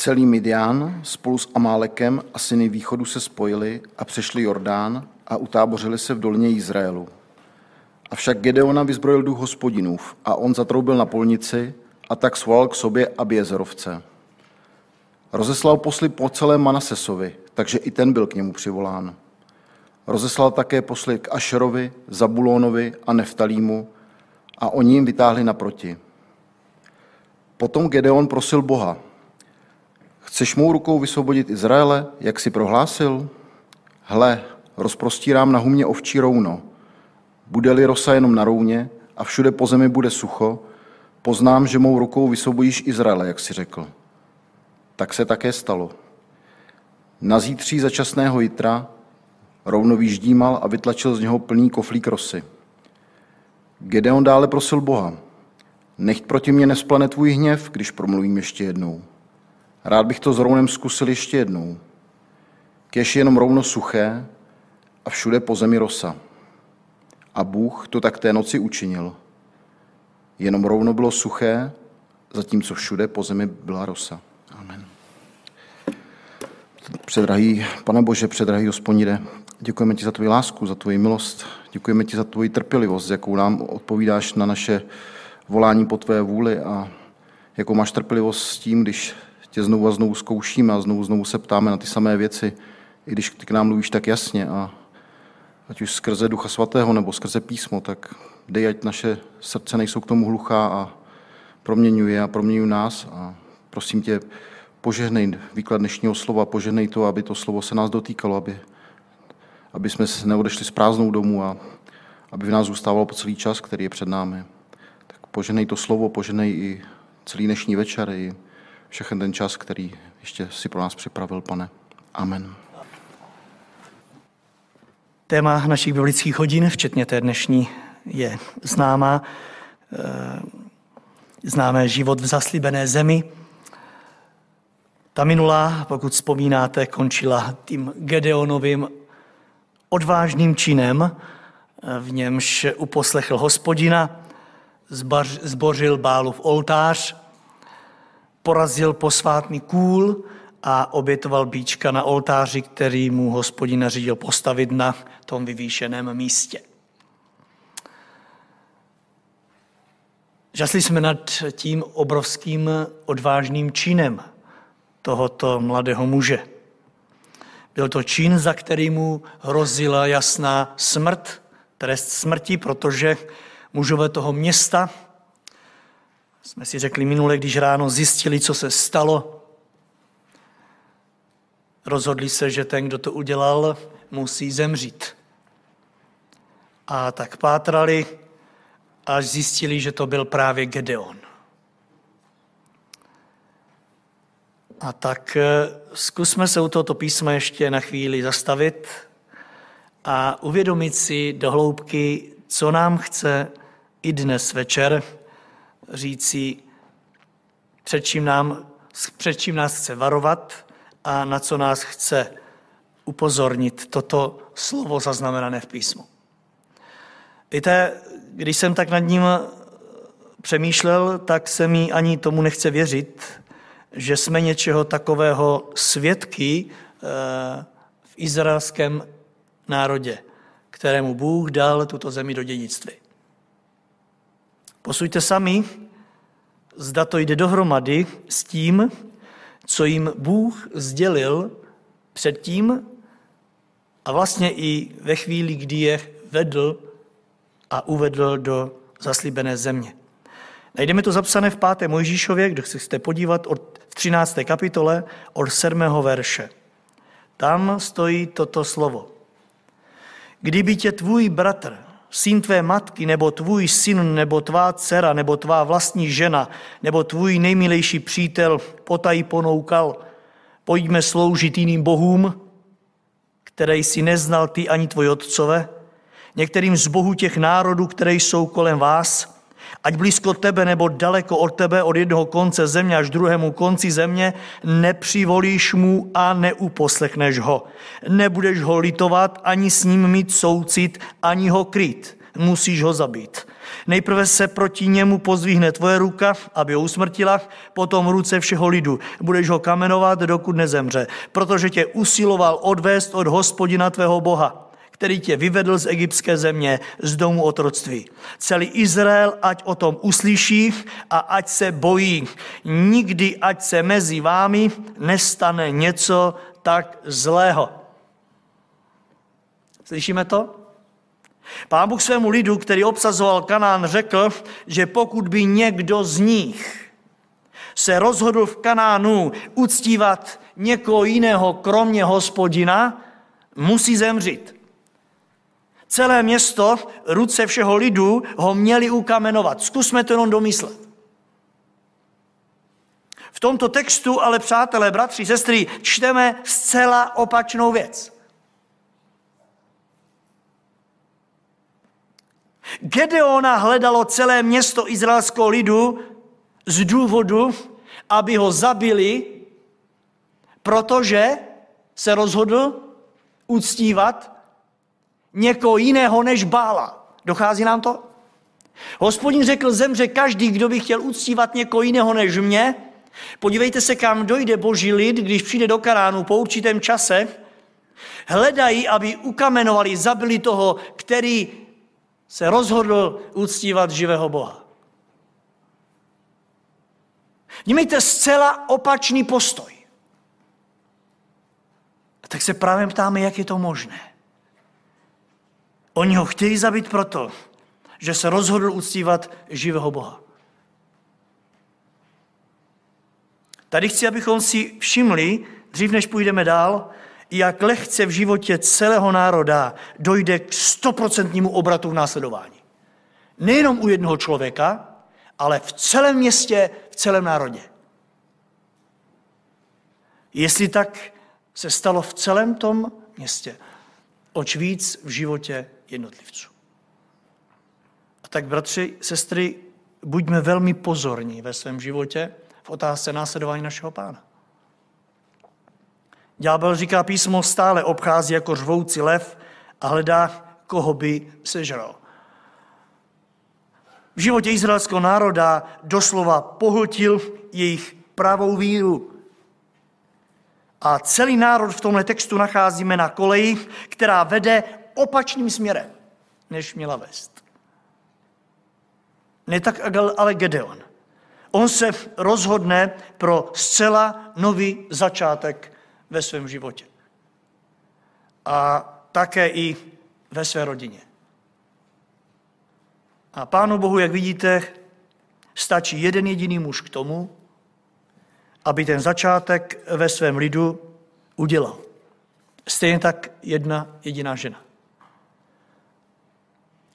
Celý Midian spolu s Amálekem a syny východu se spojili a přešli Jordán a utábořili se v dolině Izraelu. Avšak Gedeona vyzbrojil duch hospodinův a on zatroubil na polnici a tak svolal k sobě Abiezerovce. Rozeslal posly po celém Manasesovi, takže i ten byl k němu přivolán. Rozeslal také posly k Ašerovi, Zabulónovi a Neftalímu a oni jim vytáhli naproti. Potom Gedeon prosil Boha, chceš mou rukou vysvobodit Izraele, jak si prohlásil? Hle, rozprostírám na humě ovčí rouno. Bude-li rosa jenom na rouně a všude po zemi bude sucho, poznám, že mou rukou vysvobodíš Izraele, jak si řekl. Tak se také stalo. Na zítří začasného jitra rovno vyždímal a vytlačil z něho plný koflík rosy. Gedeon dále prosil Boha, nechť proti mě nesplane tvůj hněv, když promluvím ještě jednou. Rád bych to s rounem zkusil ještě jednou. Kež jenom rovno suché a všude po zemi rosa. A Bůh to tak té noci učinil. Jenom rovno bylo suché, zatímco všude po zemi byla rosa. Amen. Předrahý, pane Bože, předrahý hospodine, děkujeme ti za tvoji lásku, za tvoji milost, děkujeme ti za tvoji trpělivost, jakou nám odpovídáš na naše volání po tvé vůli a jakou máš trpělivost s tím, když tě znovu a znovu zkoušíme a znovu znovu se ptáme na ty samé věci, i když ty k nám mluvíš tak jasně a ať už skrze Ducha Svatého nebo skrze písmo, tak dej, ať naše srdce nejsou k tomu hluchá a proměňuje a proměňují nás a prosím tě, požehnej výklad dnešního slova, požehnej to, aby to slovo se nás dotýkalo, aby, aby jsme se neodešli s prázdnou domů a aby v nás zůstávalo po celý čas, který je před námi. Tak poženej to slovo, poženej i celý dnešní večer, i všechen ten čas, který ještě si pro nás připravil, pane. Amen. Téma našich biblických hodin, včetně té dnešní, je známá. Známé život v zaslíbené zemi. Ta minulá, pokud vzpomínáte, končila tím Gedeonovým odvážným činem, v němž uposlechl hospodina, zbořil Bálův oltář, porazil posvátný kůl a obětoval bíčka na oltáři, který mu hospodin nařídil postavit na tom vyvýšeném místě. Žasli jsme nad tím obrovským odvážným činem tohoto mladého muže. Byl to čin, za který mu hrozila jasná smrt, trest smrti, protože mužové toho města, jsme si řekli minule, když ráno zjistili, co se stalo, rozhodli se, že ten, kdo to udělal, musí zemřít. A tak pátrali, až zjistili, že to byl právě Gedeon. A tak eh, zkusme se u tohoto písma ještě na chvíli zastavit a uvědomit si do hloubky, co nám chce i dnes večer říci, před čím, nám, před čím nás chce varovat a na co nás chce upozornit toto slovo zaznamenané v písmu. Víte, když jsem tak nad ním přemýšlel, tak se mi ani tomu nechce věřit, že jsme něčeho takového svědky eh, v izraelském národě, kterému Bůh dal tuto zemi do dědictví. Posuďte sami, zda to jde dohromady s tím, co jim Bůh sdělil předtím a vlastně i ve chvíli, kdy je vedl a uvedl do zaslíbené země. Najdeme to zapsané v 5. Mojžíšově, kdo se chcete podívat, od, v 13. kapitole od 7. verše. Tam stojí toto slovo. Kdyby tě tvůj bratr, syn tvé matky, nebo tvůj syn, nebo tvá dcera, nebo tvá vlastní žena, nebo tvůj nejmilejší přítel potají ponoukal, pojďme sloužit jiným bohům, které jsi neznal ty ani tvoj otcové, některým z bohů těch národů, které jsou kolem vás, ať blízko tebe nebo daleko od tebe, od jednoho konce země až druhému konci země, nepřivolíš mu a neuposlechneš ho. Nebudeš ho litovat, ani s ním mít soucit, ani ho kryt. Musíš ho zabít. Nejprve se proti němu pozvihne tvoje ruka, aby ho usmrtila, potom ruce všeho lidu. Budeš ho kamenovat, dokud nezemře, protože tě usiloval odvést od hospodina tvého Boha který tě vyvedl z egyptské země, z domu otroctví. Celý Izrael, ať o tom uslyší a ať se bojí. Nikdy, ať se mezi vámi nestane něco tak zlého. Slyšíme to? Pán Bůh svému lidu, který obsazoval Kanán, řekl, že pokud by někdo z nich se rozhodl v Kanánu uctívat někoho jiného, kromě hospodina, musí zemřít. Celé město, ruce všeho lidu, ho měli ukamenovat. Zkusme to jenom domyslet. V tomto textu ale, přátelé, bratři, sestry, čteme zcela opačnou věc. Gedeona hledalo celé město izraelského lidu z důvodu, aby ho zabili, protože se rozhodl uctívat někoho jiného než Bála. Dochází nám to? Hospodin řekl, zemře každý, kdo by chtěl uctívat někoho jiného než mě. Podívejte se, kam dojde boží lid, když přijde do Karánu po určitém čase. Hledají, aby ukamenovali, zabili toho, který se rozhodl uctívat živého Boha. Vnímejte zcela opačný postoj. A tak se právě ptáme, jak je to možné. Oni ho chtějí zabít proto, že se rozhodl uctívat živého Boha. Tady chci, abychom si všimli, dřív než půjdeme dál, jak lehce v životě celého národa dojde k stoprocentnímu obratu v následování. Nejenom u jednoho člověka, ale v celém městě, v celém národě. Jestli tak se stalo v celém tom městě, oč víc v životě jednotlivců. A tak, bratři, sestry, buďme velmi pozorní ve svém životě v otázce následování našeho pána. Ďábel, říká písmo, stále obchází jako řvoucí lev a hledá, koho by sežral. V životě izraelského národa doslova pohltil jejich pravou víru. A celý národ v tomhle textu nacházíme na koleji, která vede opačným směrem, než měla vést. Ne tak ale Gedeon. On se rozhodne pro zcela nový začátek ve svém životě. A také i ve své rodině. A Pánu Bohu, jak vidíte, stačí jeden jediný muž k tomu, aby ten začátek ve svém lidu udělal. Stejně tak jedna jediná žena.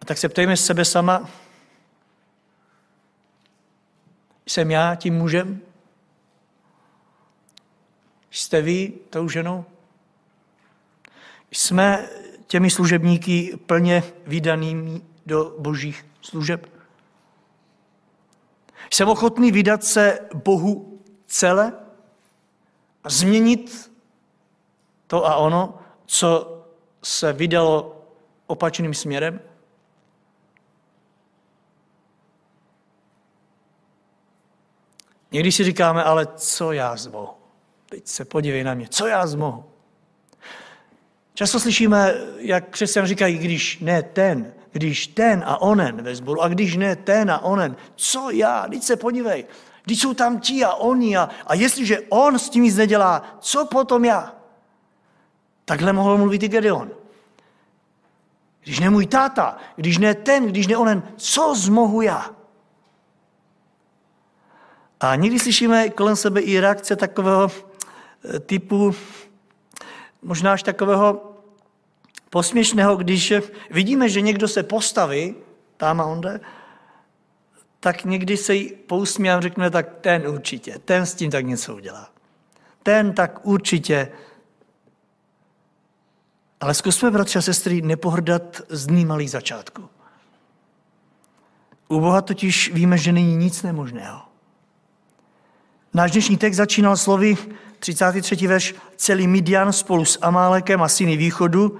Tak se ptejme sebe sama, jsem já tím mužem? Jste vy tou ženou? Jsme těmi služebníky plně vydanými do božích služeb? Jsem ochotný vydat se Bohu celé a změnit to a ono, co se vydalo opačným směrem? Někdy si říkáme, ale co já zmohu? Teď se podívej na mě, co já zmohu? Často slyšíme, jak křesťan říkají, když ne ten, když ten a onen ve sboru, a když ne ten a onen, co já? Teď se podívej, když jsou tam ti a oni a, a jestliže on s tím nic nedělá, co potom já? Takhle mohl mluvit i Gedeon. Když ne můj táta, když ne ten, když ne onen, co zmohu já? A někdy slyšíme kolem sebe i reakce takového eh, typu, možná až takového posměšného, když vidíme, že někdo se postaví tam a onde, tak někdy se jí pousmí a řekne, tak ten určitě, ten s tím tak něco udělá. Ten tak určitě. Ale zkusme, bratři a sestry, nepohrdat z dní malých začátku. U Boha totiž víme, že není nic nemožného. Náš dnešní text začínal slovy 33. verš, celý Midian spolu s Amálekem a syny východu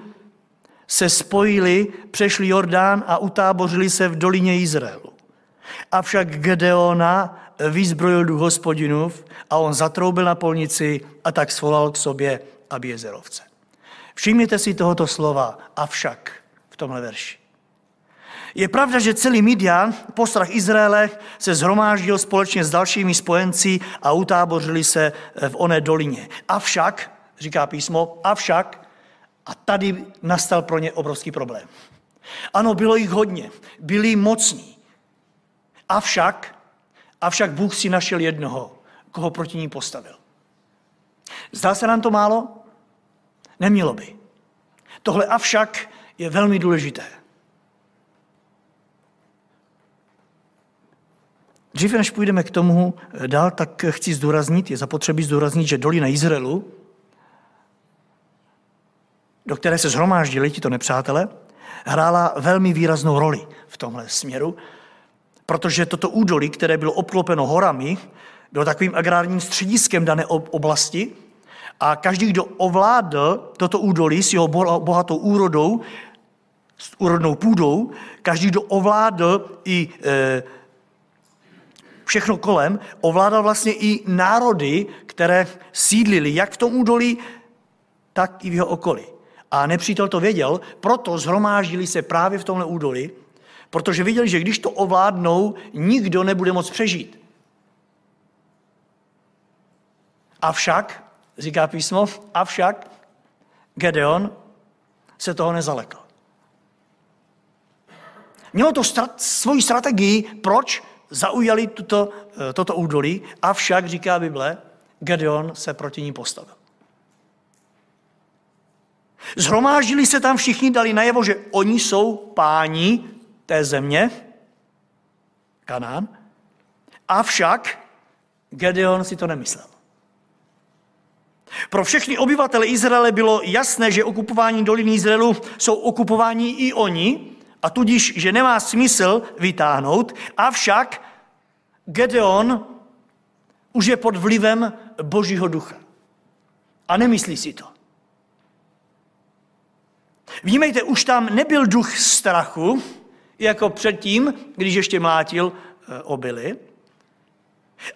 se spojili, přešli Jordán a utábořili se v dolině Izraelu. Avšak Gedeona vyzbrojil duch hospodinův a on zatroubil na polnici a tak svolal k sobě Abiezerovce. Všimněte si tohoto slova, avšak v tomhle verši. Je pravda, že celý Midian, postrach Izraele, se zhromáždil společně s dalšími spojenci a utábořili se v oné dolině. Avšak, říká písmo, avšak, a tady nastal pro ně obrovský problém. Ano, bylo jich hodně, byli mocní. Avšak, avšak Bůh si našel jednoho, koho proti ní postavil. Zdá se nám to málo? Nemělo by. Tohle avšak je velmi důležité. Dříve než půjdeme k tomu dál, tak chci zdůraznit, je zapotřebí zdůraznit, že dolina Izraelu, do které se zhromáždili tito nepřátelé, hrála velmi výraznou roli v tomhle směru, protože toto údolí, které bylo obklopeno horami, bylo takovým agrárním střediskem dané oblasti a každý, kdo ovládl toto údolí s jeho bohatou úrodou, s úrodnou půdou, každý, kdo ovládl i e, všechno kolem, ovládal vlastně i národy, které sídlily jak v tom údolí, tak i v jeho okolí. A nepřítel to věděl, proto zhromáždili se právě v tomhle údolí, protože viděli, že když to ovládnou, nikdo nebude moc přežít. Avšak, říká písmo, avšak Gedeon se toho nezalekl. Mělo to strat, svoji strategii, proč zaujali tuto, eh, toto údolí, avšak, říká Bible, Gedeon se proti ní postavil. Zhromáždili se tam všichni, dali najevo, že oni jsou páni té země, Kanán, avšak Gedeon si to nemyslel. Pro všechny obyvatele Izraele bylo jasné, že okupování doliny Izraelu jsou okupováni i oni, a tudíž, že nemá smysl vytáhnout, avšak Gedeon už je pod vlivem Božího ducha. A nemyslí si to. Vnímejte, už tam nebyl duch strachu, jako předtím, když ještě mlátil eh, obily,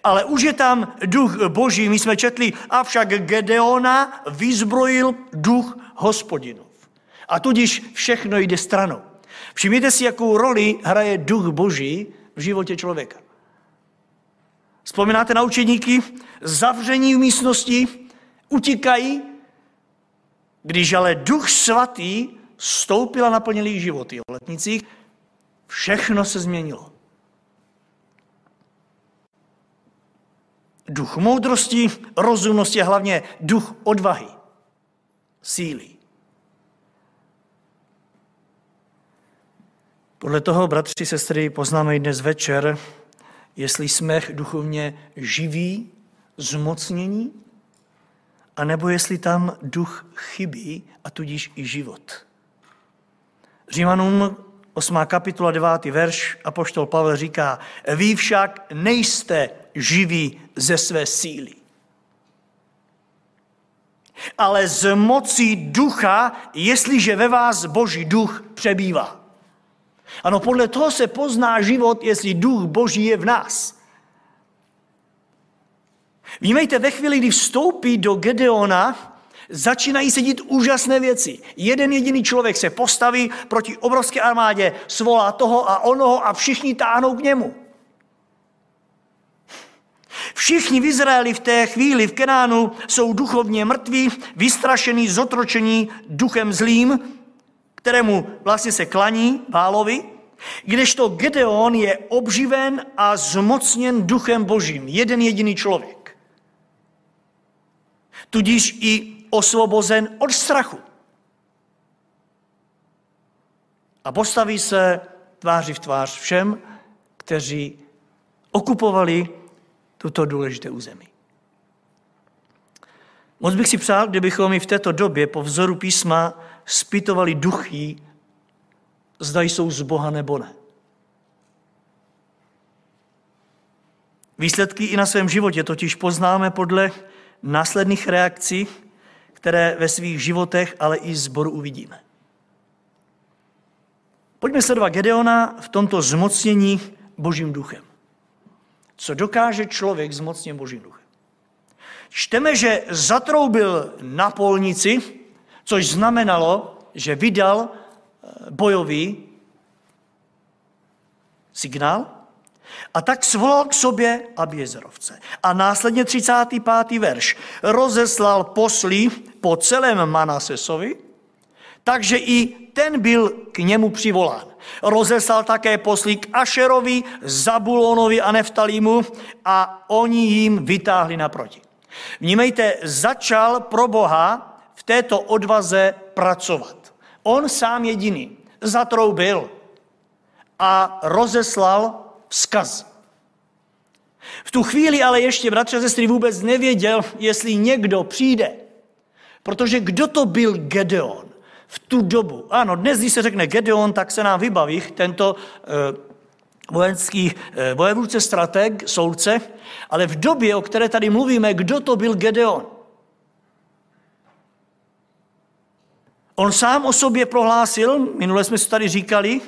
ale už je tam duch boží. My jsme četli, avšak Gedeona vyzbrojil duch hospodinův. A tudíž všechno jde stranou. Všimněte si, jakou roli hraje duch boží v životě člověka. Vzpomínáte na učeníky? Zavření v místnosti, utíkají, když ale duch svatý stoupil a naplnil jejich životy v letnicích, všechno se změnilo. Duch moudrosti, rozumnosti a hlavně duch odvahy, síly. Podle toho, bratři, sestry, poznáme dnes večer, jestli jsme duchovně živí, zmocnění, anebo jestli tam duch chybí a tudíž i život. Římanům 8. kapitola 9. verš a poštol Pavel říká, vy však nejste živí ze své síly, ale z mocí ducha, jestliže ve vás boží duch přebývá. Ano, podle toho se pozná život, jestli duch boží je v nás. Vímejte, ve chvíli, kdy vstoupí do Gedeona, začínají se dít úžasné věci. Jeden jediný člověk se postaví proti obrovské armádě, svolá toho a onoho a všichni táhnou k němu. Všichni v Izraeli v té chvíli v Kenánu jsou duchovně mrtví, vystrašení, zotročení duchem zlým, kterému vlastně se klaní Bálovi, kdežto Gedeon je obživen a zmocněn duchem božím. Jeden jediný člověk. Tudíž i osvobozen od strachu. A postaví se tváři v tvář všem, kteří okupovali tuto důležité území. Moc bych si přál, kdybychom i v této době po vzoru písma spytovali duchy, zda jsou z Boha nebo ne. Výsledky i na svém životě totiž poznáme podle následných reakcí, které ve svých životech, ale i zboru uvidíme. Pojďme sledovat Gedeona v tomto zmocnění božím duchem. Co dokáže člověk zmocněn božím duchem? Čteme, že zatroubil na polnici, což znamenalo, že vydal eh, bojový signál a tak svolal k sobě Abiezerovce. A následně 35. verš. Rozeslal poslí po celém Manasesovi, takže i ten byl k němu přivolán. Rozeslal také poslí k Ašerovi, Zabulonovi a Neftalímu a oni jim vytáhli naproti. Vnímejte, začal pro Boha této odvaze pracovat. On sám jediný zatroubil a rozeslal vzkaz. V tu chvíli ale ještě bratře a sestry vůbec nevěděl, jestli někdo přijde. Protože kdo to byl Gedeon v tu dobu? Ano, dnes, když se řekne Gedeon, tak se nám vybaví tento eh, vojenský eh, vojevůdce, strateg, soudce, ale v době, o které tady mluvíme, kdo to byl Gedeon? On sám o sobě prohlásil, minule jsme si tady říkali,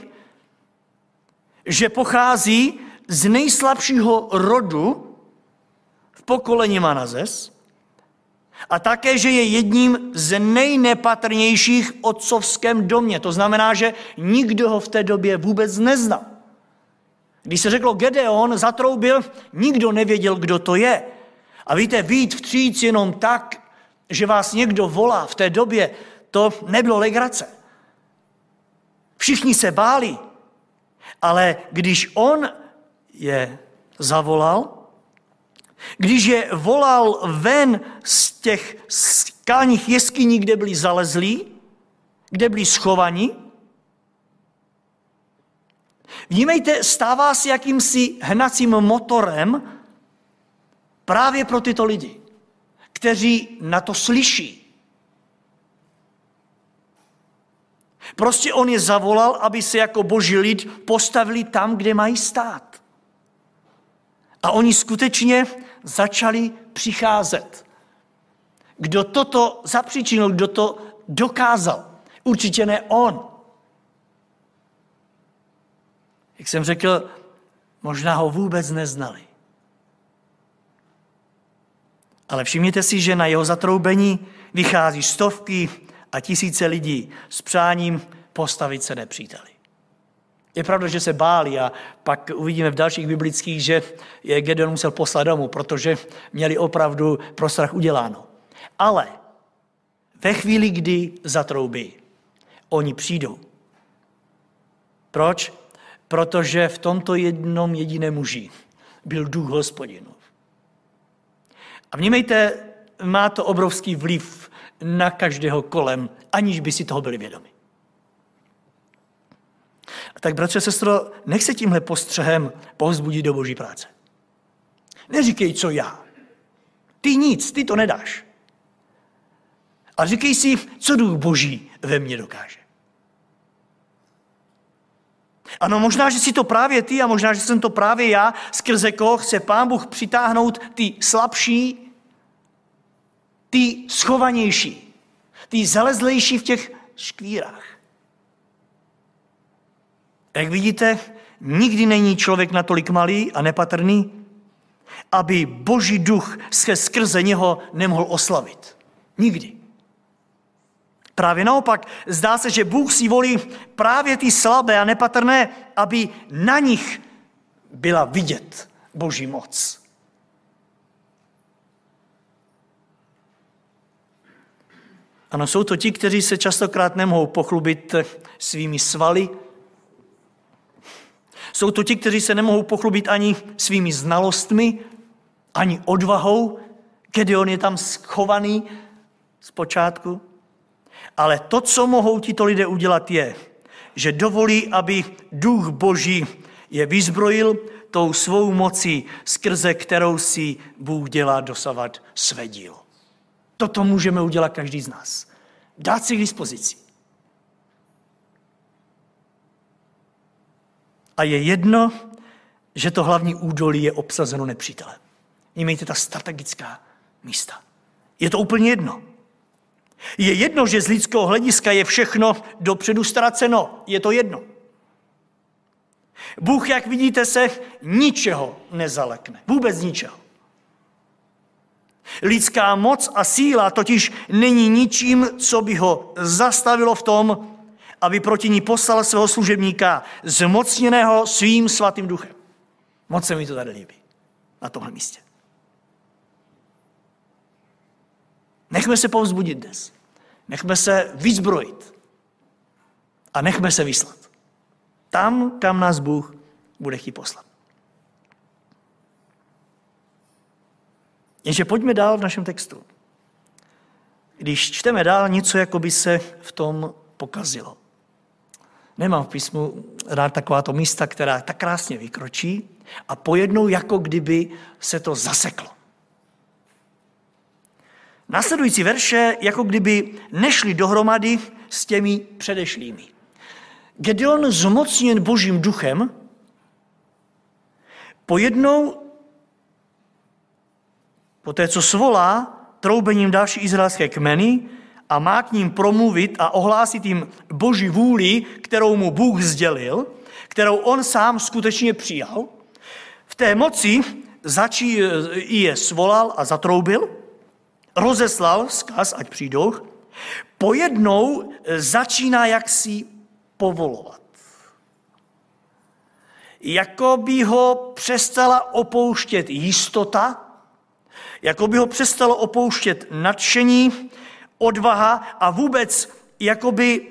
že pochází z nejslabšího rodu v pokolení Manazes a také, že je jedním z nejnepatrnějších v otcovském domě. To znamená, že nikdo ho v té době vůbec neznal. Když se řeklo Gedeon, zatroubil, nikdo nevěděl, kdo to je. A víte, vít vstříc jenom tak, že vás někdo volá v té době, to nebylo legrace. Všichni se báli, ale když on je zavolal, když je volal ven z těch skalních jeskyní, kde byli zalezlí, kde byli schovaní, vnímejte, stává se jakýmsi hnacím motorem právě pro tyto lidi, kteří na to slyší. Prostě on je zavolal, aby se jako boží lid postavili tam, kde mají stát. A oni skutečně začali přicházet. Kdo toto zapříčinil, kdo to dokázal? Určitě ne on. Jak jsem řekl, možná ho vůbec neznali. Ale všimněte si, že na jeho zatroubení vychází stovky a tisíce lidí s přáním postavit se nepříteli. Je pravda, že se báli a pak uvidíme v dalších biblických, že je Gedeon musel poslat domů, protože měli opravdu pro strach uděláno. Ale ve chvíli, kdy zatroubí, oni přijdou. Proč? Protože v tomto jednom jediném muži byl duch hospodinův. A vnímejte, má to obrovský vliv na každého kolem, aniž by si toho byli vědomi. A tak, bratře, sestro, nech se tímhle postřehem povzbudit do boží práce. Neříkej, co já. Ty nic, ty to nedáš. A říkej si, co duch boží ve mně dokáže. Ano, možná, že si to právě ty a možná, že jsem to právě já, skrze koho chce Pán Bůh přitáhnout ty slabší, ty schovanější, ty zalezlejší v těch škvírách. Jak vidíte, nikdy není člověk natolik malý a nepatrný, aby boží duch se skrze něho nemohl oslavit. Nikdy. Právě naopak, zdá se, že Bůh si volí právě ty slabé a nepatrné, aby na nich byla vidět boží moc. Ano, jsou to ti, kteří se častokrát nemohou pochlubit svými svaly. Jsou to ti, kteří se nemohou pochlubit ani svými znalostmi, ani odvahou, kdy on je tam schovaný z počátku. Ale to, co mohou tito lidé udělat, je, že dovolí, aby duch Boží je vyzbrojil tou svou mocí, skrze kterou si Bůh dělá dosavat své dílo. Toto můžeme udělat každý z nás. Dát si k dispozici. A je jedno, že to hlavní údolí je obsazeno nepřítelem. Mějte ta strategická místa. Je to úplně jedno. Je jedno, že z lidského hlediska je všechno dopředu ztraceno. Je to jedno. Bůh, jak vidíte, se ničeho nezalekne. Vůbec ničeho. Lidská moc a síla totiž není ničím, co by ho zastavilo v tom, aby proti ní poslal svého služebníka zmocněného svým svatým duchem. Moc se mi to tady líbí na tomhle místě. Nechme se povzbudit dnes. Nechme se vyzbrojit. A nechme se vyslat. Tam, kam nás Bůh bude chtít poslat. Jenže pojďme dál v našem textu. Když čteme dál, něco jako by se v tom pokazilo. Nemám v písmu rád takováto místa, která tak krásně vykročí a pojednou jako kdyby se to zaseklo. Následující verše jako kdyby nešly dohromady s těmi předešlými. Gedeon zmocněn božím duchem pojednou Poté, co svolá troubením další izraelské kmeny a má k ním promluvit a ohlásit jim boží vůli, kterou mu Bůh sdělil, kterou on sám skutečně přijal, v té moci začí, je svolal a zatroubil, rozeslal zkaz, ať přijdou, pojednou začíná jaksi povolovat. Jako by ho přestala opouštět jistota, jako by ho přestalo opouštět nadšení, odvaha a vůbec jako by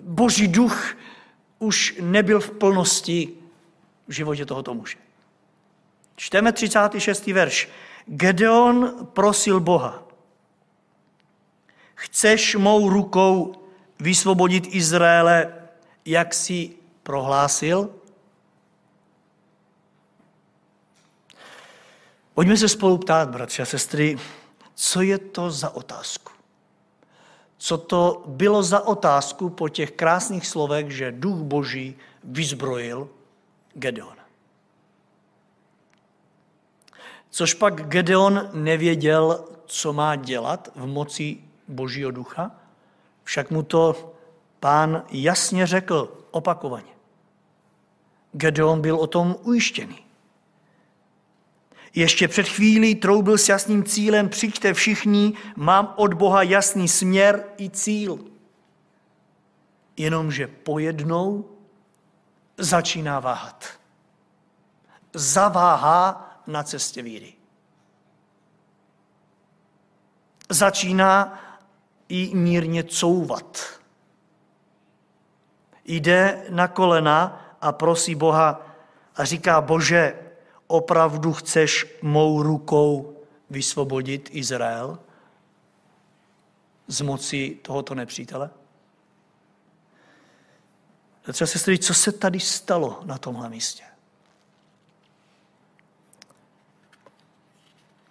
boží duch už nebyl v plnosti v životě tohoto muže. Čteme 36. verš. Gedeon prosil Boha. Chceš mou rukou vysvobodit Izraele, jak si prohlásil? Pojďme se spolu ptát, bratři a sestry, co je to za otázku? Co to bylo za otázku po těch krásných slovech, že duch boží vyzbrojil Gedeon? Což pak Gedeon nevěděl, co má dělat v moci božího ducha, však mu to pán jasně řekl opakovaně. Gedeon byl o tom ujištěný. Ještě před chvílí troubil s jasným cílem, přijďte všichni, mám od Boha jasný směr i cíl. Jenomže pojednou začíná váhat. Zaváhá na cestě víry. Začíná i mírně couvat. Jde na kolena a prosí Boha a říká, Bože, opravdu chceš mou rukou vysvobodit Izrael z moci tohoto nepřítele? Třeba se co se tady stalo na tomhle místě?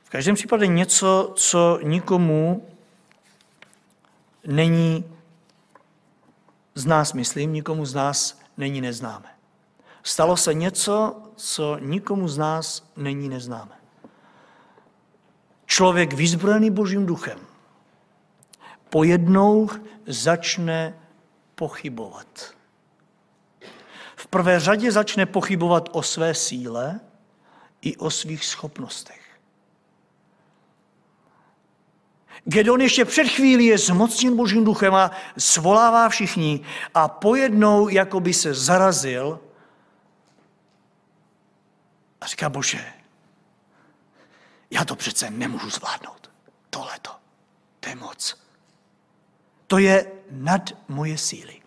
V každém případě něco, co nikomu není z nás, myslím, nikomu z nás není neznáme. Stalo se něco, co nikomu z nás není neznáme. Člověk vyzbrojený Božím duchem pojednou začne pochybovat. V prvé řadě začne pochybovat o své síle i o svých schopnostech. Gedon ještě před chvílí je zmocněn Božím duchem a svolává všichni a pojednou jako by se zarazil a říká, bože, já to přece nemůžu zvládnout. Tohleto, to je moc. To je nad moje síly.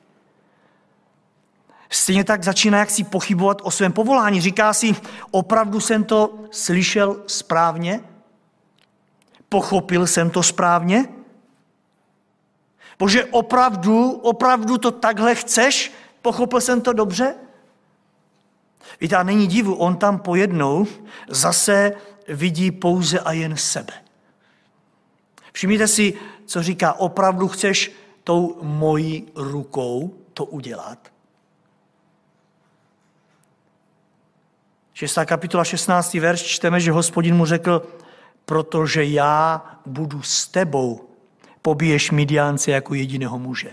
Stejně tak začíná jak si pochybovat o svém povolání. Říká si, opravdu jsem to slyšel správně? Pochopil jsem to správně? Bože, opravdu, opravdu to takhle chceš? Pochopil jsem to dobře? Víte, a není divu, on tam pojednou zase vidí pouze a jen sebe. Všimněte si, co říká, opravdu chceš tou mojí rukou to udělat? 6. kapitola 16. verš čteme, že hospodin mu řekl, protože já budu s tebou, pobiješ Midiánce jako jediného muže.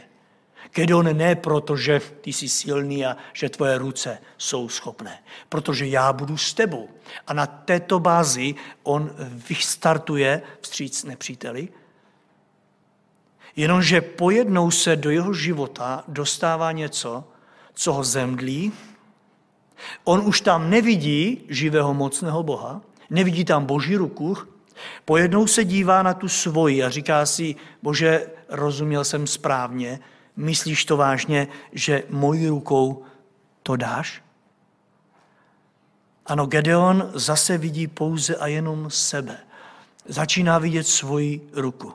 Gedeon ne proto, že ty jsi silný a že tvoje ruce jsou schopné. Protože já budu s tebou. A na této bázi on vystartuje vstříc nepříteli. Jenomže pojednou se do jeho života dostává něco, co ho zemdlí. On už tam nevidí živého mocného Boha, nevidí tam boží ruku, pojednou se dívá na tu svoji a říká si, bože, rozuměl jsem správně, myslíš to vážně, že mojí rukou to dáš? Ano, Gedeon zase vidí pouze a jenom sebe. Začíná vidět svoji ruku.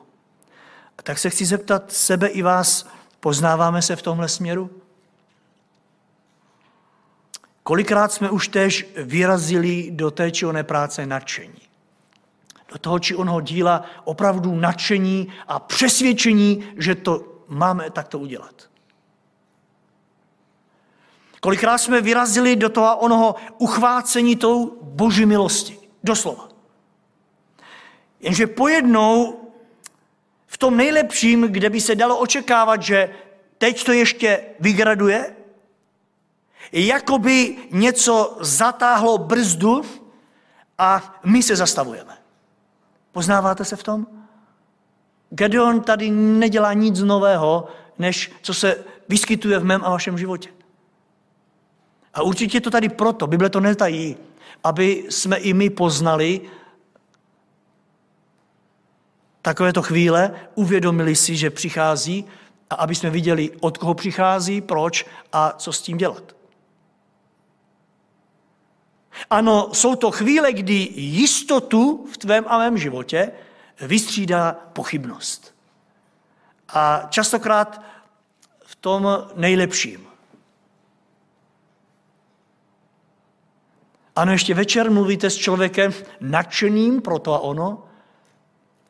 Tak se chci zeptat sebe i vás, poznáváme se v tomhle směru? Kolikrát jsme už tež vyrazili do té či oné práce nadšení. Do toho či onoho díla opravdu nadšení a přesvědčení, že to máme takto udělat. Kolikrát jsme vyrazili do toho onoho uchvácení tou boží milosti. Doslova. Jenže pojednou v tom nejlepším, kde by se dalo očekávat, že teď to ještě vygraduje, jako by něco zatáhlo brzdu a my se zastavujeme. Poznáváte se v tom? Gedeon tady nedělá nic nového, než co se vyskytuje v mém a vašem životě. A určitě to tady proto, Bible to netají, aby jsme i my poznali takovéto chvíle, uvědomili si, že přichází a aby jsme viděli, od koho přichází, proč a co s tím dělat. Ano, jsou to chvíle, kdy jistotu v tvém a mém životě vystřídá pochybnost. A častokrát v tom nejlepším. Ano, ještě večer mluvíte s člověkem nadšeným pro to a ono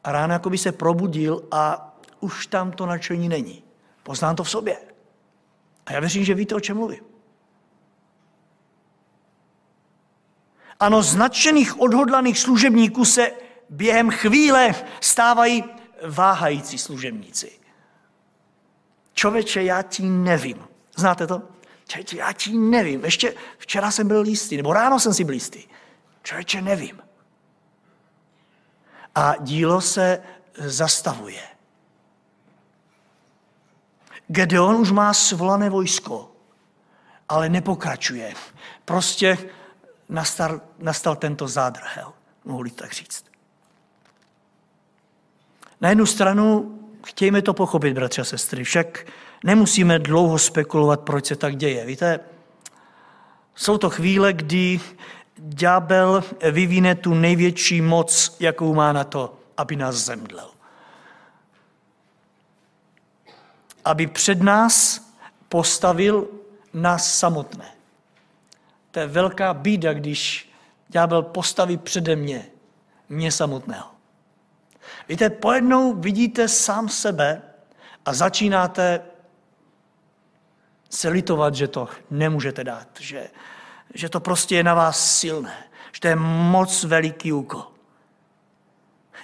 a ráno jako by se probudil a už tam to nadšení není. Poznám to v sobě. A já věřím, že víte, o čem mluvím. Ano, z nadšených odhodlaných služebníků se během chvíle stávají váhající služebníci. Čověče, já ti nevím. Znáte to? Čověče, já ti nevím. Ještě včera jsem byl lístý, nebo ráno jsem si byl lístý. Čověče, nevím. A dílo se zastavuje. Gedeon už má svolané vojsko, ale nepokračuje. Prostě nastal, nastal tento zádrhel, mohli tak říct. Na jednu stranu chtějme to pochopit, bratři a sestry, však nemusíme dlouho spekulovat, proč se tak děje. Víte, jsou to chvíle, kdy ďábel vyvine tu největší moc, jakou má na to, aby nás zemdlel. Aby před nás postavil nás samotné. To je velká bída, když ďábel postaví přede mě, mě samotného. Víte, pojednou vidíte sám sebe a začínáte se litovat, že to nemůžete dát, že, že to prostě je na vás silné, že to je moc veliký úkol.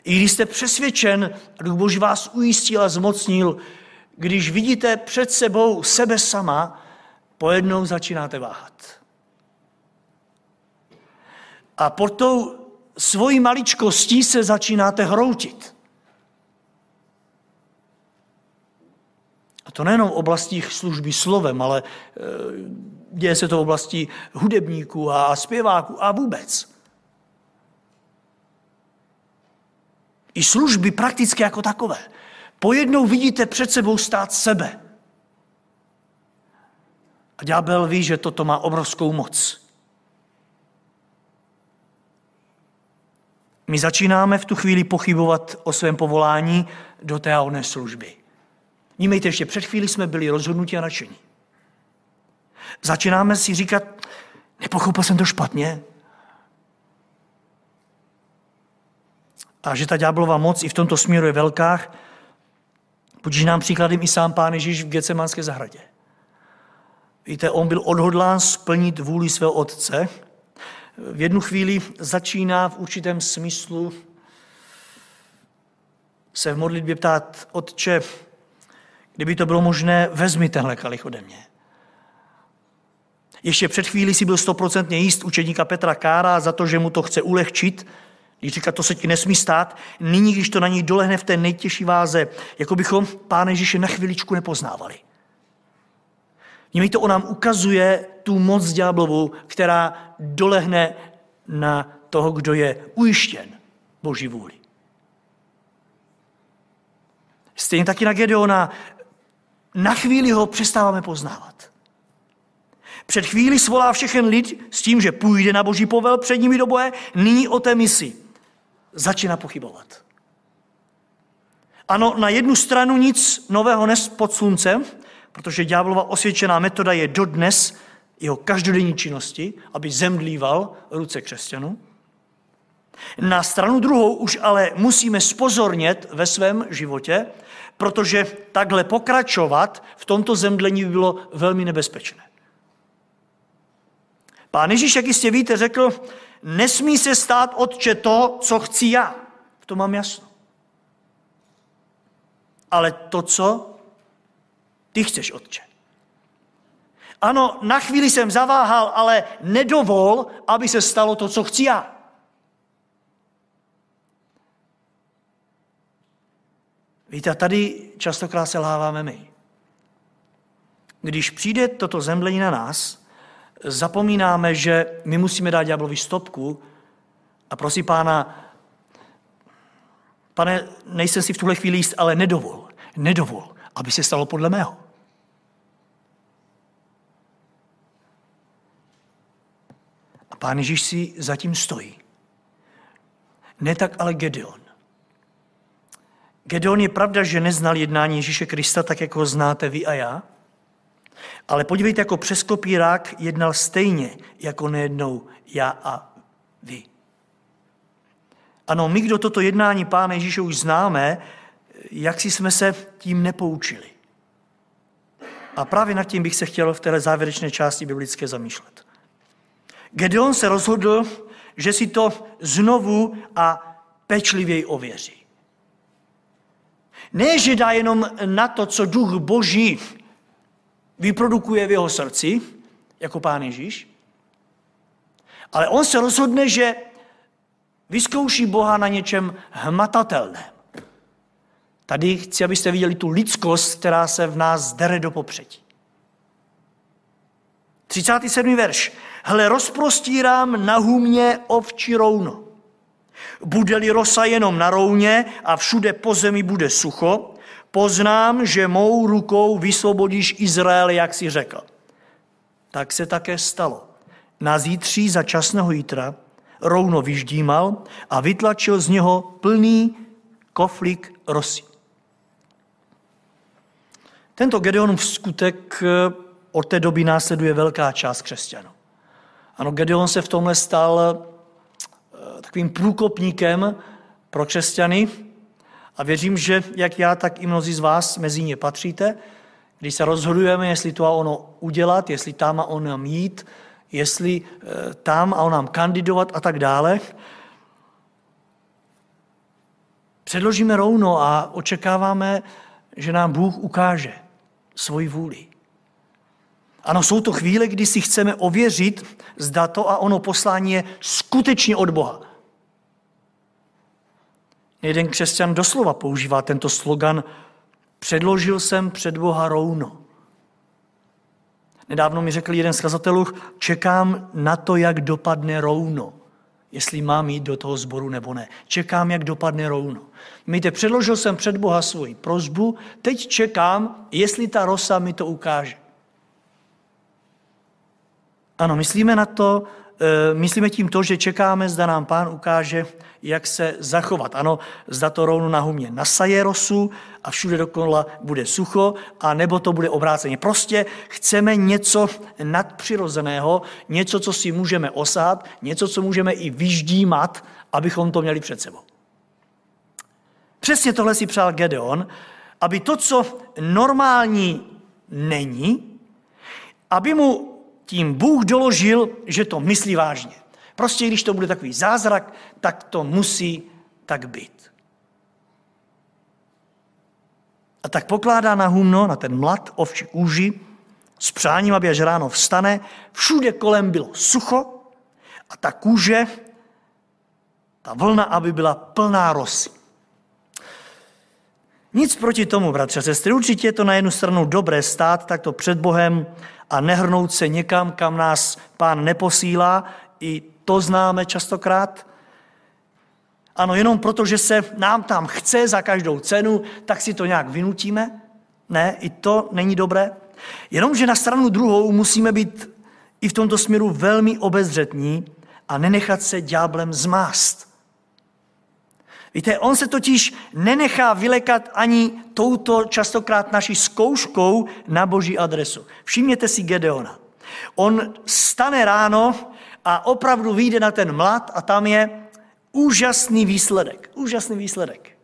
I když jste přesvědčen, a Duch Boží vás ujistil a zmocnil, když vidíte před sebou sebe sama, pojednou začínáte váhat. A pod tou svojí maličkostí se začínáte hroutit. To nejenom v oblasti služby slovem, ale e, děje se to v oblasti hudebníků a zpěváků a vůbec. I služby prakticky jako takové. Pojednou vidíte před sebou stát sebe. A ďábel ví, že toto má obrovskou moc. My začínáme v tu chvíli pochybovat o svém povolání do té a služby. Nímejte, ještě před chvíli jsme byli rozhodnutí a nadšení. Začínáme si říkat, nepochopil jsem to špatně. A že ta ďáblová moc i v tomto směru je velká, Budíš nám příkladem i sám pán Ježíš v Gecemánské zahradě. Víte, on byl odhodlán splnit vůli svého otce, v jednu chvíli začíná v určitém smyslu se v modlitbě ptát, Otče, Kdyby to bylo možné, vezmi tenhle kalich ode mě. Ještě před chvílí si byl stoprocentně jíst učedníka Petra Kára za to, že mu to chce ulehčit, když říká, to se ti nesmí stát, nyní, když to na ní dolehne v té nejtěžší váze, jako bychom Pána Ježíše na chviličku nepoznávali. Němi to on nám ukazuje tu moc ďáblovu, která dolehne na toho, kdo je ujištěn Boží vůli. Stejně taky na Gedeona. Na chvíli ho přestáváme poznávat. Před chvíli svolá všechen lid s tím, že půjde na boží povel před nimi do boje, nyní o té misi. Začíná pochybovat. Ano, na jednu stranu nic nového nes pod sluncem, protože ďáblova osvědčená metoda je dodnes jeho každodenní činnosti, aby zemdlíval ruce křesťanů. Na stranu druhou už ale musíme spozornět ve svém životě, protože takhle pokračovat v tomto zemdlení by bylo velmi nebezpečné. Pán Ježíš, jak jistě víte, řekl, nesmí se stát otče to, co chci já. V tom mám jasno. Ale to, co ty chceš, otče. Ano, na chvíli jsem zaváhal, ale nedovol, aby se stalo to, co chci já. Víte, tady častokrát selháváme my. Když přijde toto zemlení na nás, zapomínáme, že my musíme dát ďáblovi stopku a prosím pána, pane, nejsem si v tuhle chvíli jíst, ale nedovol, nedovol, aby se stalo podle mého. A pán Ježíš si zatím stojí. Ne tak ale Gedeon. Gedeon je pravda, že neznal jednání Ježíše Krista tak, jako ho znáte vy a já, ale podívejte, jako přes kopírák jednal stejně, jako nejednou já a vy. Ano, my, kdo toto jednání Pána Ježíše už známe, jak si jsme se tím nepoučili. A právě nad tím bych se chtěl v té závěrečné části biblické zamýšlet. Gedeon se rozhodl, že si to znovu a pečlivěji ověří. Ne, že dá jenom na to, co duch boží vyprodukuje v jeho srdci, jako pán Ježíš, ale on se rozhodne, že vyzkouší Boha na něčem hmatatelném. Tady chci, abyste viděli tu lidskost, která se v nás dere do popředí. 37. verš. Hle, rozprostírám na humě ovčí rouno. Bude-li rosa jenom na rouně a všude po zemi bude sucho, poznám, že mou rukou vysvobodíš Izrael, jak si řekl. Tak se také stalo. Na zítří za časného jítra rouno vyždímal a vytlačil z něho plný koflik rosy. Tento Gedeonův skutek eh, od té doby následuje velká část křesťanů. Ano, Gedeon se v tomhle stal takovým průkopníkem pro křesťany, a věřím, že jak já, tak i mnozí z vás mezi ně patříte, když se rozhodujeme, jestli to a ono udělat, jestli tam a on mít, jestli eh, tam a on nám kandidovat a tak dále. Předložíme rovno a očekáváme, že nám Bůh ukáže svoji vůli. Ano, jsou to chvíle, kdy si chceme ověřit, zda to a ono poslání je skutečně od Boha. Jeden křesťan doslova používá tento slogan Předložil jsem před Boha rouno. Nedávno mi řekl jeden z kazatelů, čekám na to, jak dopadne rouno. Jestli mám jít do toho sboru nebo ne. Čekám, jak dopadne rouno. Míte, předložil jsem před Boha svoji prozbu, teď čekám, jestli ta rosa mi to ukáže. Ano, myslíme na to, myslíme tím to, že čekáme, zda nám pán ukáže, jak se zachovat. Ano, zda to rovnou na humě nasaje rosu a všude dokola bude sucho, a nebo to bude obráceně. Prostě chceme něco nadpřirozeného, něco, co si můžeme osát, něco, co můžeme i vyždímat, abychom to měli před sebou. Přesně tohle si přál Gedeon, aby to, co normální není, aby mu tím Bůh doložil, že to myslí vážně. Prostě když to bude takový zázrak, tak to musí tak být. A tak pokládá na humno, na ten mlad ovčí kůži, s přáním, aby až ráno vstane. Všude kolem bylo sucho a ta kůže, ta vlna, aby byla plná rosy. Nic proti tomu, bratře sestry. Určitě je to na jednu stranu dobré stát takto před Bohem a nehrnout se někam, kam nás pán neposílá. I to známe častokrát. Ano, jenom proto, že se nám tam chce za každou cenu, tak si to nějak vynutíme. Ne, i to není dobré. Jenomže na stranu druhou musíme být i v tomto směru velmi obezřetní a nenechat se ďáblem zmást. Víte, on se totiž nenechá vylekat ani touto častokrát naší zkouškou na boží adresu. Všimněte si Gedeona. On stane ráno a opravdu vyjde na ten mlad a tam je úžasný výsledek. Úžasný výsledek.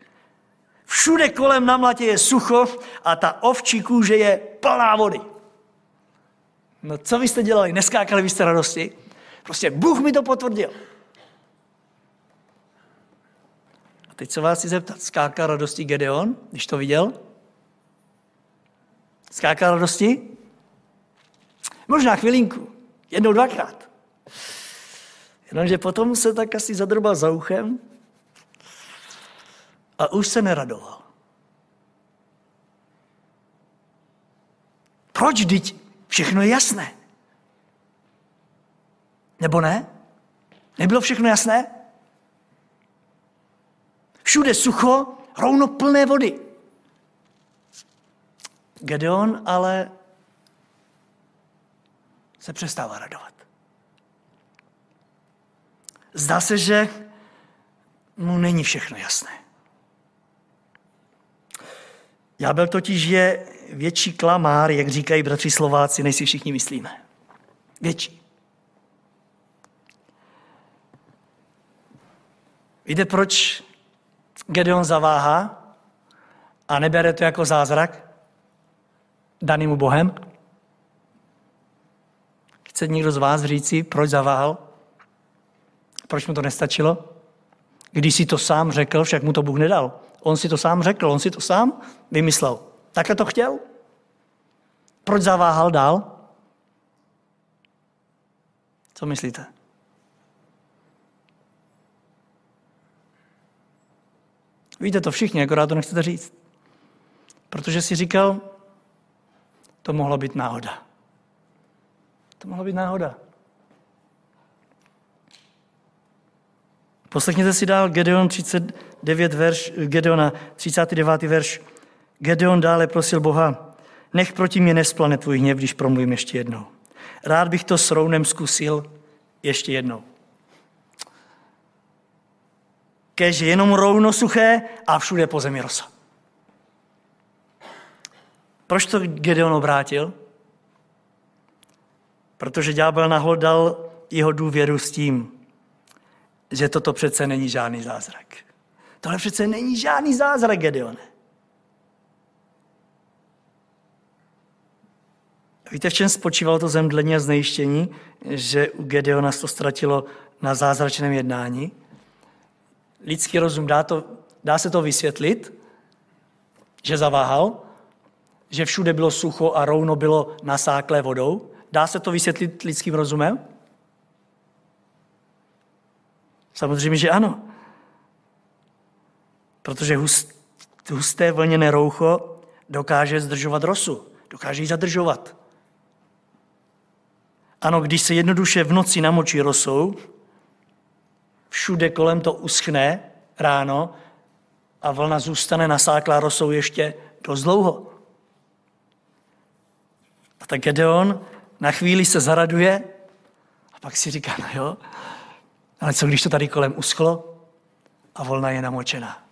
Všude kolem na mlatě je sucho a ta ovčí kůže je plná vody. No co vy jste dělali? Neskákali byste radosti? Prostě Bůh mi to potvrdil. A teď se vás chci zeptat, skákal radosti Gedeon, když to viděl? Skákal radosti? Možná chvilinku, jednou, dvakrát. Jenomže potom se tak asi zadrbal za uchem a už se neradoval. Proč, teď všechno je jasné? Nebo ne? Nebylo všechno jasné? Všude sucho, rovno plné vody. Gedeon ale se přestává radovat. Zdá se, že mu není všechno jasné. Ďábel totiž je větší klamár, jak říkají bratři Slováci, než si všichni myslíme. Větší. Víte, proč Gedeon zaváhá a nebere to jako zázrak daným Bohem? Chce někdo z vás říci, proč zaváhal? Proč mu to nestačilo? Když si to sám řekl, však mu to Bůh nedal. On si to sám řekl, on si to sám vymyslel. Takhle to chtěl? Proč zaváhal dál? Co myslíte? Víte to všichni, akorát to nechcete říct. Protože si říkal, to mohla být náhoda. To mohla být náhoda. Poslechněte si dál Gedeon 39 verš, Gedeona 39. verš. Gedeon dále prosil Boha, nech proti mě nesplane tvůj hněv, když promluvím ještě jednou. Rád bych to s Rounem zkusil ještě jednou. Kež jenom rovno suché a všude po zemi rosa. Proč to Gedeon obrátil? Protože ďábel nahlodal jeho důvěru s tím, že toto přece není žádný zázrak. Tohle přece není žádný zázrak, Gedeone. Víte, v čem spočívalo to zemdlení a znejištění, že u Gedeona to ztratilo na zázračném jednání? Lidský rozum, dá, to, dá se to vysvětlit, že zaváhal, že všude bylo sucho a rovno bylo nasáklé vodou? Dá se to vysvětlit lidským rozumem? Samozřejmě, že ano. Protože husté vlněné roucho dokáže zdržovat rosu, dokáže ji zadržovat. Ano, když se jednoduše v noci namočí rosou, všude kolem to uschne ráno a vlna zůstane nasáklá rosou ještě dost dlouho. A tak Gedeon na chvíli se zaraduje a pak si říká, no jo, ale co když to tady kolem uschlo a volna je namočená?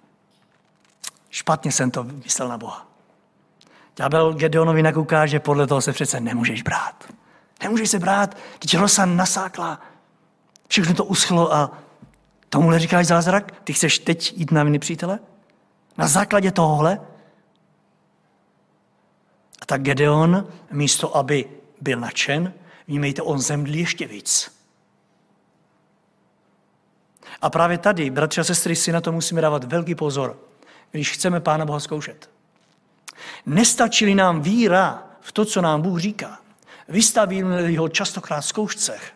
Špatně jsem to myslel na Boha. Ďábel Gedeonovi nakouká, že podle toho se přece nemůžeš brát. Nemůžeš se brát, když rosa nasákla. Všechno to uschlo a tomu říkáš zázrak? Ty chceš teď jít na viny přítele? Na základě tohohle? A tak Gedeon, místo aby byl nadšen, vnímejte, on zemdlí ještě víc. A právě tady, bratři a sestry, si na to musíme dávat velký pozor, když chceme Pána Boha zkoušet. Nestačí nám víra v to, co nám Bůh říká. Vystavíme ho častokrát zkoušcech.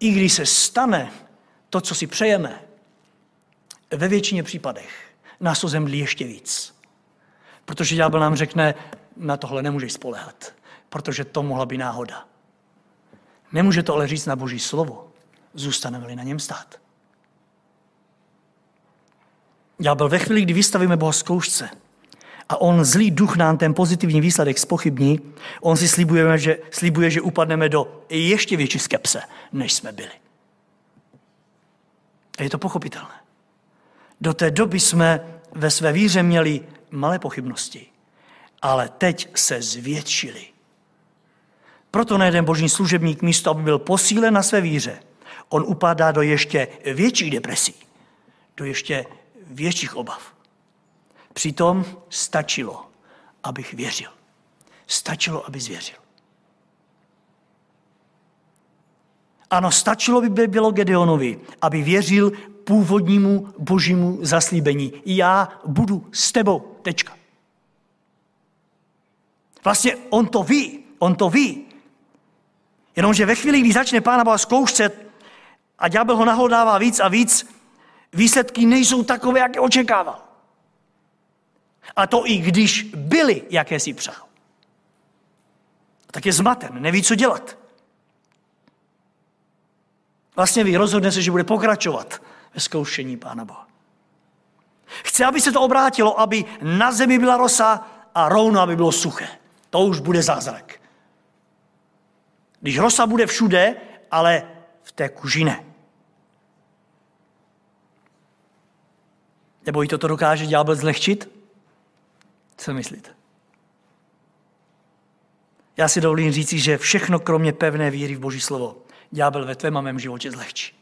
I když se stane to, co si přejeme, ve většině případech nás to zemlí ještě víc. Protože ďábel nám řekne, na tohle nemůžeš spolehat, protože to mohla být náhoda. Nemůže to ale říct na boží slovo, zůstaneme-li na něm stát. Ďábel ve chvíli, kdy vystavíme Boha zkoušce a on zlý duch nám ten pozitivní výsledek spochybní, on si slibuje, že, slibuje, že upadneme do ještě větší skepse, než jsme byli. A je to pochopitelné. Do té doby jsme ve své víře měli malé pochybnosti, ale teď se zvětšili. Proto nejeden boží služebník místo, aby byl posílen na své víře, on upadá do ještě větších depresí, do ještě větších obav. Přitom stačilo, abych věřil. Stačilo, aby zvěřil. Ano, stačilo by bylo Gedeonovi, aby věřil původnímu božímu zaslíbení. Já budu s tebou. Tečka. Vlastně on to ví, on to ví. Jenomže ve chvíli, kdy začne Pána Boha zkoušet a ďábel ho nahodává víc a víc, výsledky nejsou takové, jaké očekával. A to i když byly, jaké si přál. Tak je zmaten, neví, co dělat. Vlastně ví, rozhodne se, že bude pokračovat ve zkoušení Pána Boha. Chce, aby se to obrátilo, aby na zemi byla rosa a rovno, aby bylo suché. To už bude zázrak. Když rosa bude všude, ale v té kuži ne. Nebo i toto dokáže ďábel zlehčit? Co myslíte? Já si dovolím říci, že všechno kromě pevné víry v Boží slovo ďábel ve tvém a mém životě zlehčí.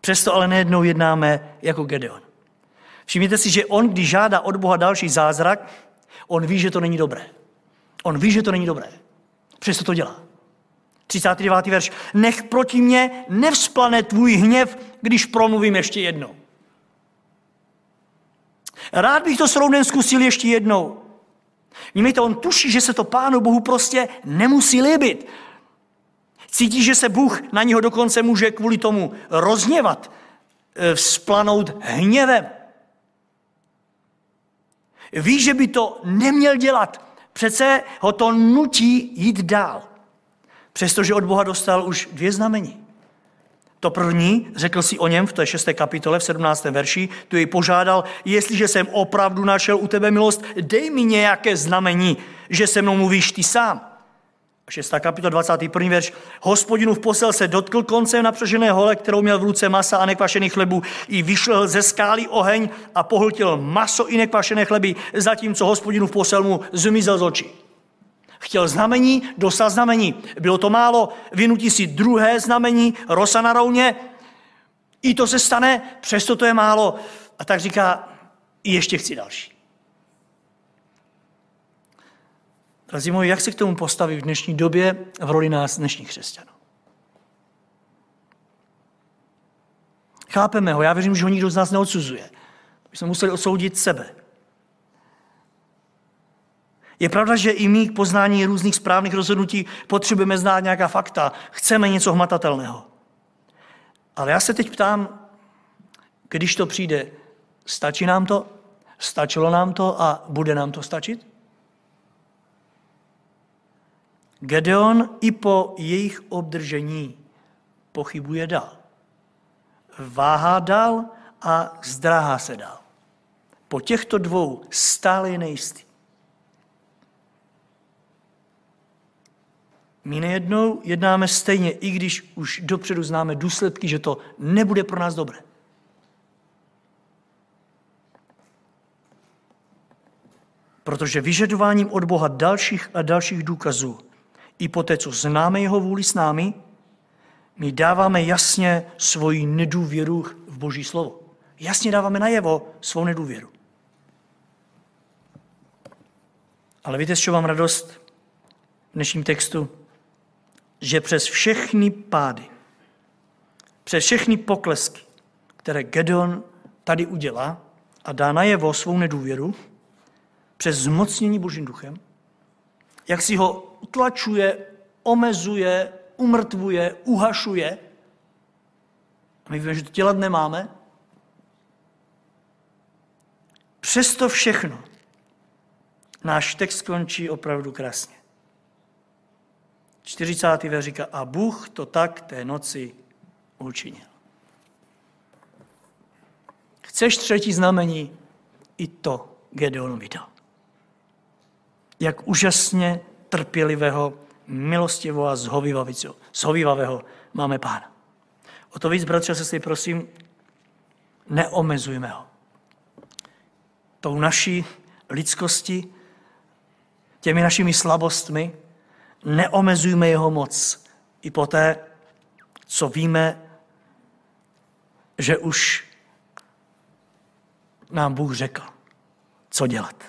Přesto ale nejednou jednáme jako Gedeon. Všimněte si, že on, když žádá od Boha další zázrak, on ví, že to není dobré. On ví, že to není dobré. Přesto to dělá. 39. verš. Nech proti mně nevzplane tvůj hněv, když promluvím ještě jednou. Rád bych to s Rounem zkusil ještě jednou. Vnímejte, on tuší, že se to Pánu Bohu prostě nemusí líbit. Cítí, že se Bůh na něho dokonce může kvůli tomu rozněvat, eh, vzplanout hněvem. Ví, že by to neměl dělat. Přece ho to nutí jít dál. Přestože od Boha dostal už dvě znamení. To první, řekl si o něm v té šesté kapitole, v 17. verši, tu jej požádal, jestliže jsem opravdu našel u tebe milost, dej mi nějaké znamení, že se mnou mluvíš ty sám. 6. kapitola 21. verš. v posel se dotkl koncem napřežené hole, kterou měl v ruce masa a nekvašených chlebů. I vyšel ze skály oheň a pohltil maso i nekvašené chleby, zatímco v posel mu zmizel z očí. Chtěl znamení, dostal znamení. Bylo to málo, vynutí si druhé znamení, rosa na rouně. I to se stane, přesto to je málo. A tak říká, ještě chci další. Drazí moji, jak se k tomu postaví v dnešní době v roli nás dnešních křesťanů? Chápeme ho, já věřím, že ho nikdo z nás neodsuzuje. My jsme museli osoudit sebe. Je pravda, že i my k poznání různých správných rozhodnutí potřebujeme znát nějaká fakta, chceme něco hmatatelného. Ale já se teď ptám, když to přijde, stačí nám to? Stačilo nám to a bude nám to stačit? Gedeon i po jejich obdržení pochybuje dál. Váhá dál a zdráhá se dál. Po těchto dvou stále je nejistý. My nejednou jednáme stejně, i když už dopředu známe důsledky, že to nebude pro nás dobré. Protože vyžadováním od Boha dalších a dalších důkazů i po té, co známe jeho vůli s námi, my dáváme jasně svoji nedůvěru v Boží slovo. Jasně dáváme najevo svou nedůvěru. Ale víte, z mám radost v dnešním textu? Že přes všechny pády, přes všechny poklesky, které Gedeon tady udělá a dá najevo svou nedůvěru, přes zmocnění Božím duchem, jak si ho utlačuje, omezuje, umrtvuje, uhašuje. A my víme, že to dělat nemáme. Přesto všechno náš text končí opravdu krásně. 40. ver říká, a Bůh to tak té noci učinil. Chceš třetí znamení? I to Gedeon vydal. Jak úžasně trpělivého, milostivého a zhovývavého máme pána. O to víc, bratře, se si prosím, neomezujme ho. Tou naší lidskosti, těmi našimi slabostmi, neomezujme jeho moc. I poté, co víme, že už nám Bůh řekl, co dělat.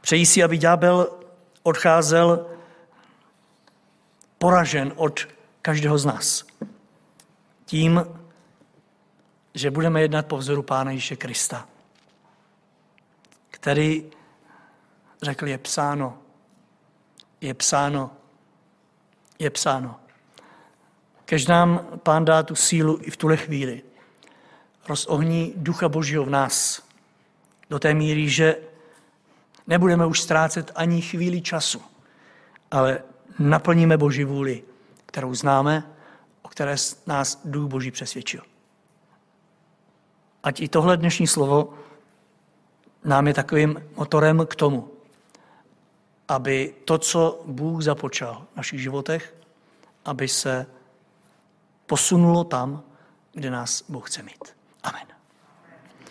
Přeji si, aby ďábel odcházel poražen od každého z nás. Tím, že budeme jednat po vzoru Pána Ježíše Krista, který řekl, je psáno, je psáno, je psáno. Kež nám Pán dá tu sílu i v tuhle chvíli. Rozohní Ducha Božího v nás do té míry, že nebudeme už ztrácet ani chvíli času, ale naplníme Boží vůli, kterou známe, o které nás Duch Boží přesvědčil. Ať i tohle dnešní slovo nám je takovým motorem k tomu, aby to, co Bůh započal v našich životech, aby se posunulo tam, kde nás Bůh chce mít. Amen.